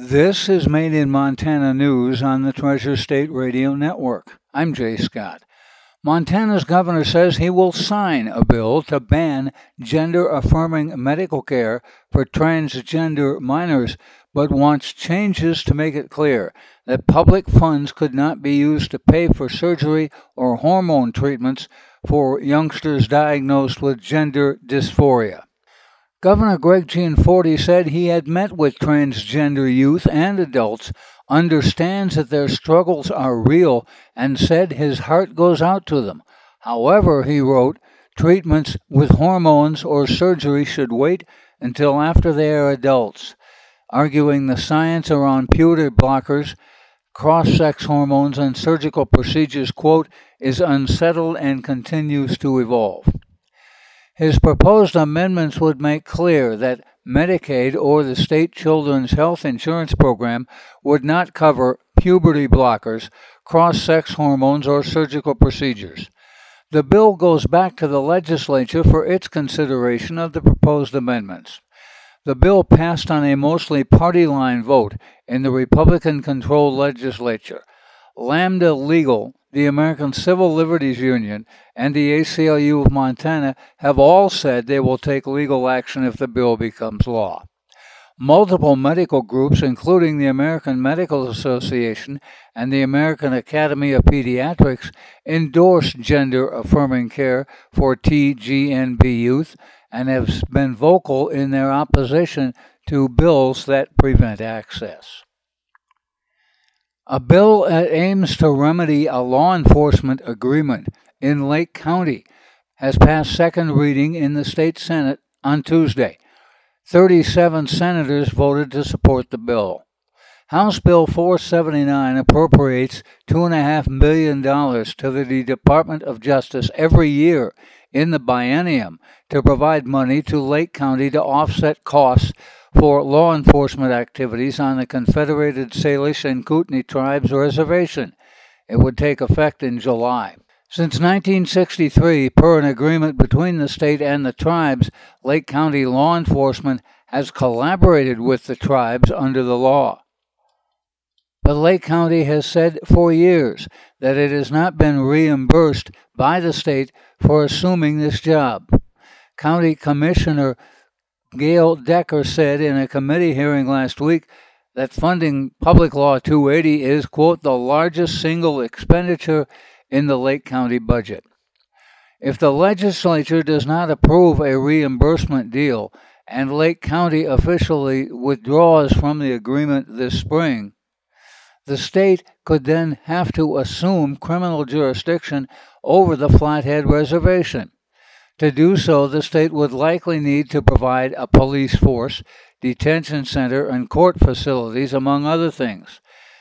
This is Made in Montana News on the Treasure State Radio Network. I'm Jay Scott. Montana's governor says he will sign a bill to ban gender affirming medical care for transgender minors, but wants changes to make it clear that public funds could not be used to pay for surgery or hormone treatments for youngsters diagnosed with gender dysphoria. Governor Greg Gianforte said he had met with transgender youth and adults, understands that their struggles are real, and said his heart goes out to them. However, he wrote, treatments with hormones or surgery should wait until after they are adults, arguing the science around puberty blockers, cross sex hormones, and surgical procedures, quote, is unsettled and continues to evolve. His proposed amendments would make clear that Medicaid or the state children's health insurance program would not cover puberty blockers, cross sex hormones, or surgical procedures. The bill goes back to the legislature for its consideration of the proposed amendments. The bill passed on a mostly party line vote in the Republican controlled legislature. Lambda Legal the American Civil Liberties Union, and the ACLU of Montana have all said they will take legal action if the bill becomes law. Multiple medical groups, including the American Medical Association and the American Academy of Pediatrics, endorse gender affirming care for TGNB youth and have been vocal in their opposition to bills that prevent access. A bill that aims to remedy a law enforcement agreement in Lake County has passed second reading in the state Senate on Tuesday. 37 senators voted to support the bill. House Bill 479 appropriates $2.5 million to the Department of Justice every year in the biennium to provide money to Lake County to offset costs for law enforcement activities on the Confederated Salish and Kootenai Tribes Reservation. It would take effect in July. Since 1963, per an agreement between the state and the tribes, Lake County law enforcement has collaborated with the tribes under the law. But Lake County has said for years that it has not been reimbursed by the state for assuming this job. County Commissioner Gale Decker said in a committee hearing last week that funding Public Law 280 is, quote, the largest single expenditure in the Lake County budget. If the legislature does not approve a reimbursement deal and Lake County officially withdraws from the agreement this spring, the state could then have to assume criminal jurisdiction over the Flathead Reservation. To do so, the state would likely need to provide a police force, detention center, and court facilities, among other things.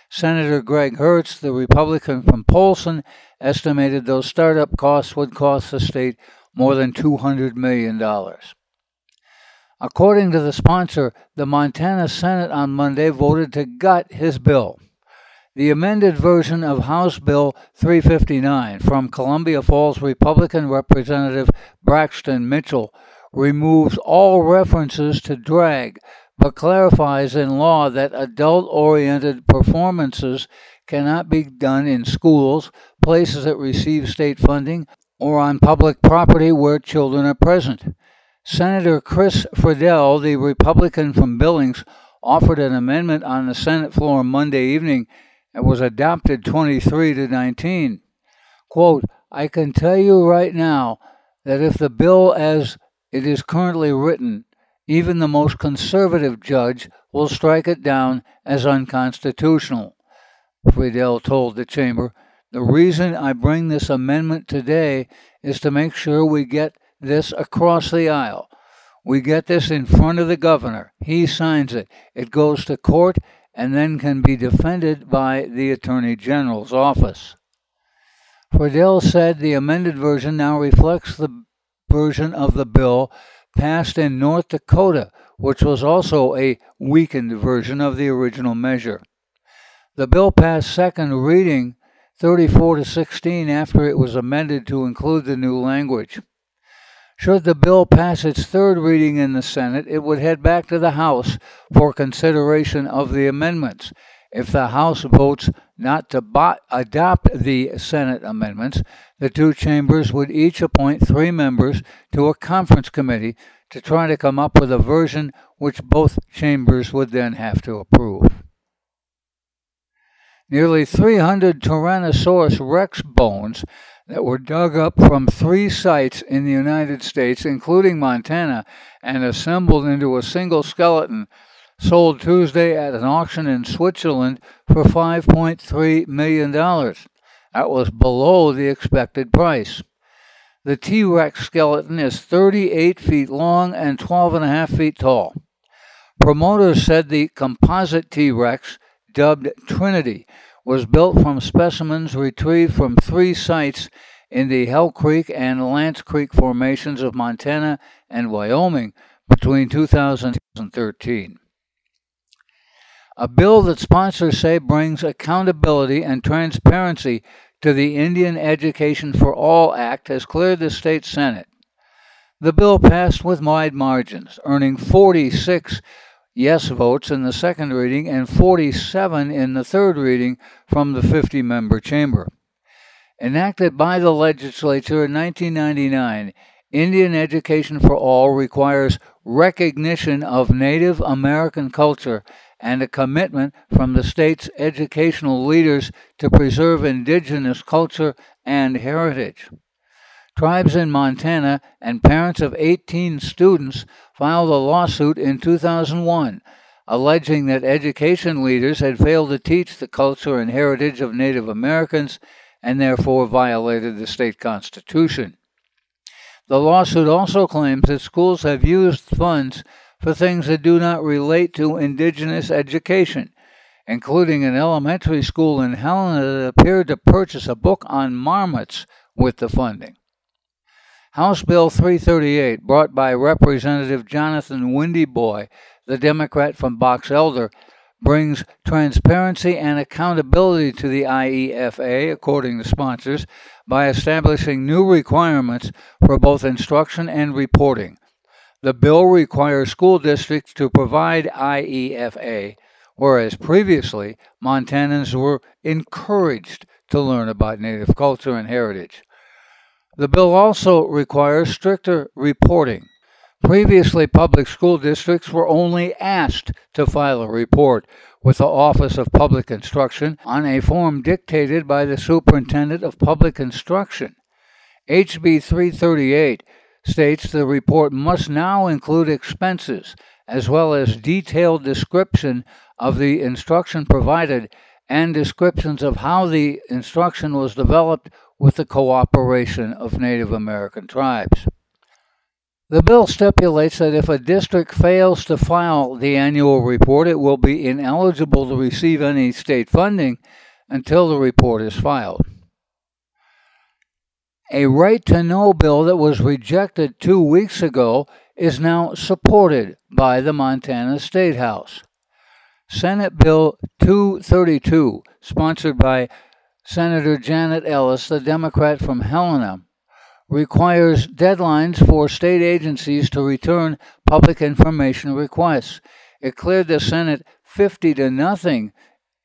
Senator Greg Hertz, the Republican from Polson, estimated those startup costs would cost the state more than $200 million. According to the sponsor, the Montana Senate on Monday voted to gut his bill. The amended version of House Bill 359 from Columbia Falls Republican Representative Braxton Mitchell removes all references to drag, but clarifies in law that adult oriented performances cannot be done in schools, places that receive state funding, or on public property where children are present. Senator Chris Friedel, the Republican from Billings, offered an amendment on the Senate floor Monday evening and was adopted 23 to 19. Quote, I can tell you right now that if the bill as it is currently written, even the most conservative judge will strike it down as unconstitutional. Friedel told the chamber, The reason I bring this amendment today is to make sure we get this across the aisle. We get this in front of the governor. He signs it. It goes to court, and then can be defended by the Attorney General's office. Friedel said the amended version now reflects the version of the bill passed in North Dakota, which was also a weakened version of the original measure. The bill passed second reading 34 to 16 after it was amended to include the new language. Should the bill pass its third reading in the Senate, it would head back to the House for consideration of the amendments. If the House votes not to bo- adopt the Senate amendments, the two chambers would each appoint three members to a conference committee to try to come up with a version which both chambers would then have to approve. Nearly 300 Tyrannosaurus rex bones that were dug up from three sites in the United States, including Montana, and assembled into a single skeleton, sold Tuesday at an auction in Switzerland for $5.3 million. That was below the expected price. The T Rex skeleton is 38 feet long and 12 and a half feet tall. Promoters said the composite T Rex dubbed Trinity, was built from specimens retrieved from three sites in the Hell Creek and Lance Creek formations of Montana and Wyoming between 2013. A bill that sponsors say brings accountability and transparency to the Indian Education for All Act has cleared the state Senate. The bill passed with wide margins, earning 46 yes votes in the second reading and 47 in the third reading from the 50 member chamber. Enacted by the legislature in 1999, Indian Education for All requires recognition of Native American culture and a commitment from the state's educational leaders to preserve indigenous culture and heritage. Tribes in Montana and parents of 18 students filed a lawsuit in 2001 alleging that education leaders had failed to teach the culture and heritage of Native Americans and therefore violated the state constitution. The lawsuit also claims that schools have used funds for things that do not relate to indigenous education, including an elementary school in Helena that appeared to purchase a book on marmots with the funding. House Bill 338, brought by Representative Jonathan Windy Boy, the Democrat from Box Elder, brings transparency and accountability to the IEFA, according to sponsors, by establishing new requirements for both instruction and reporting. The bill requires school districts to provide IEFA, whereas previously Montanans were encouraged to learn about Native culture and heritage. The bill also requires stricter reporting. Previously, public school districts were only asked to file a report with the Office of Public Instruction on a form dictated by the Superintendent of Public Instruction. HB 338 states the report must now include expenses as well as detailed description of the instruction provided and descriptions of how the instruction was developed with the cooperation of Native American tribes. The bill stipulates that if a district fails to file the annual report, it will be ineligible to receive any state funding until the report is filed. A right to know bill that was rejected two weeks ago is now supported by the Montana State House. Senate Bill 232, sponsored by Senator Janet Ellis, the Democrat from Helena, requires deadlines for state agencies to return public information requests. It cleared the Senate 50 to nothing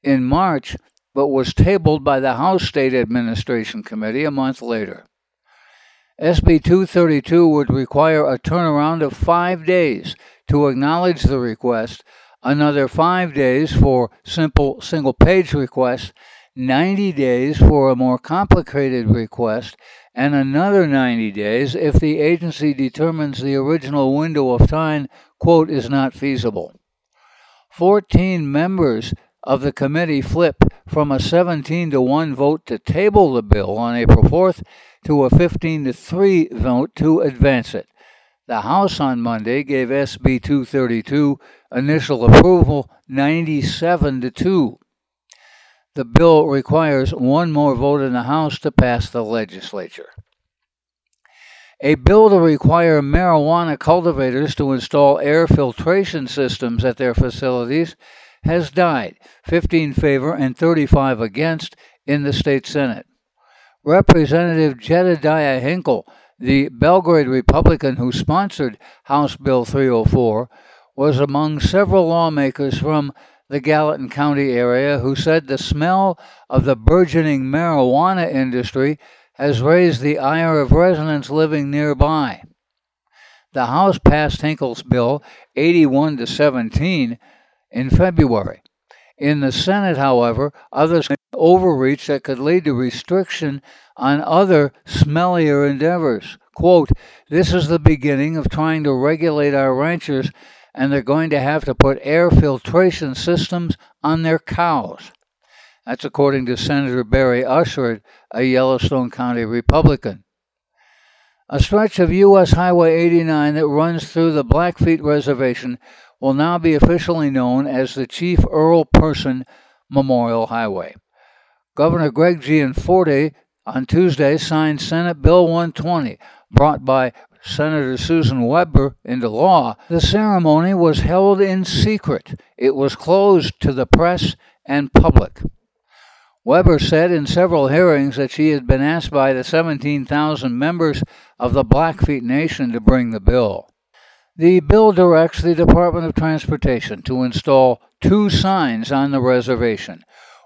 in March, but was tabled by the House State Administration Committee a month later. SB 232 would require a turnaround of five days to acknowledge the request, another five days for simple single page requests, 90 days for a more complicated request, and another 90 days if the agency determines the original window of time, quote, is not feasible. 14 members of the committee flip from a 17 to 1 vote to table the bill on April 4th to a 15 to 3 vote to advance it. The House on Monday gave SB 232 initial approval 97 to 2. The bill requires one more vote in the House to pass the legislature. A bill to require marijuana cultivators to install air filtration systems at their facilities has died, 15 favor and 35 against, in the state Senate. Representative Jedediah Hinkle, The Belgrade Republican who sponsored House Bill 304 was among several lawmakers from the Gallatin County area who said the smell of the burgeoning marijuana industry has raised the ire of residents living nearby. The House passed Hinkle's bill 81 to 17 in February. In the Senate, however, others overreach that could lead to restriction on other smellier endeavors. Quote, This is the beginning of trying to regulate our ranchers, and they're going to have to put air filtration systems on their cows. That's according to Senator Barry Ushard, a Yellowstone County Republican. A stretch of U.S. Highway 89 that runs through the Blackfeet Reservation will now be officially known as the Chief Earl Person Memorial Highway. Governor Greg Gianforte on Tuesday signed Senate Bill 120, brought by Senator Susan Webber into law. The ceremony was held in secret. It was closed to the press and public. Webber said in several hearings that she had been asked by the 17,000 members of the Blackfeet Nation to bring the bill. The bill directs the Department of Transportation to install two signs on the reservation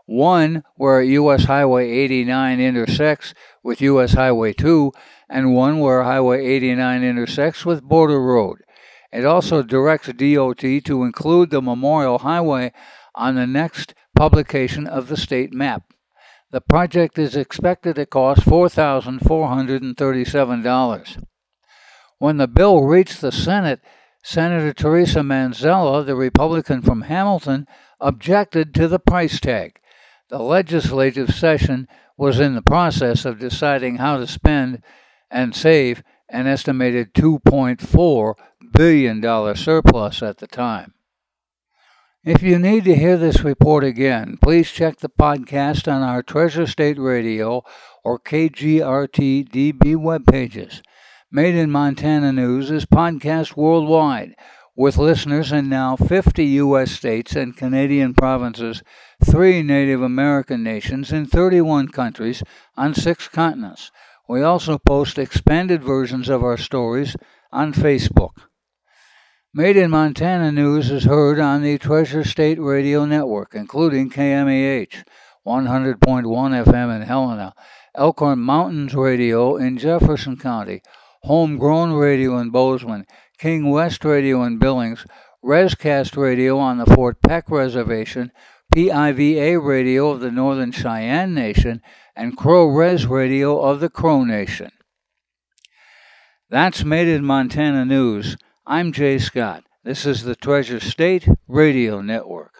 one where U.S. Highway 89 intersects with U.S. Highway 2, and one where Highway 89 intersects with Border Road. It also directs DOT to include the Memorial Highway on the next publication of the state map. The project is expected to cost $4,437. When the bill reached the Senate, Senator Theresa Manzella, the Republican from Hamilton, objected to the price tag. The legislative session was in the process of deciding how to spend and save an estimated $2.4 billion surplus at the time. If you need to hear this report again, please check the podcast on our Treasure State Radio or KGRT DB web pages. Made in Montana News is podcast worldwide with listeners in now 50 U.S. states and Canadian provinces, three Native American nations, in 31 countries on six continents. We also post expanded versions of our stories on Facebook. Made in Montana News is heard on the Treasure State Radio Network, including KMEH 100.1 FM in Helena, Elkhorn Mountains Radio in Jefferson County, Homegrown Radio in Bozeman, King West Radio in Billings, Rescast Radio on the Fort Peck Reservation, PIVA Radio of the Northern Cheyenne Nation, and Crow Res Radio of the Crow Nation. That's Made in Montana News. I'm Jay Scott. This is the Treasure State Radio Network.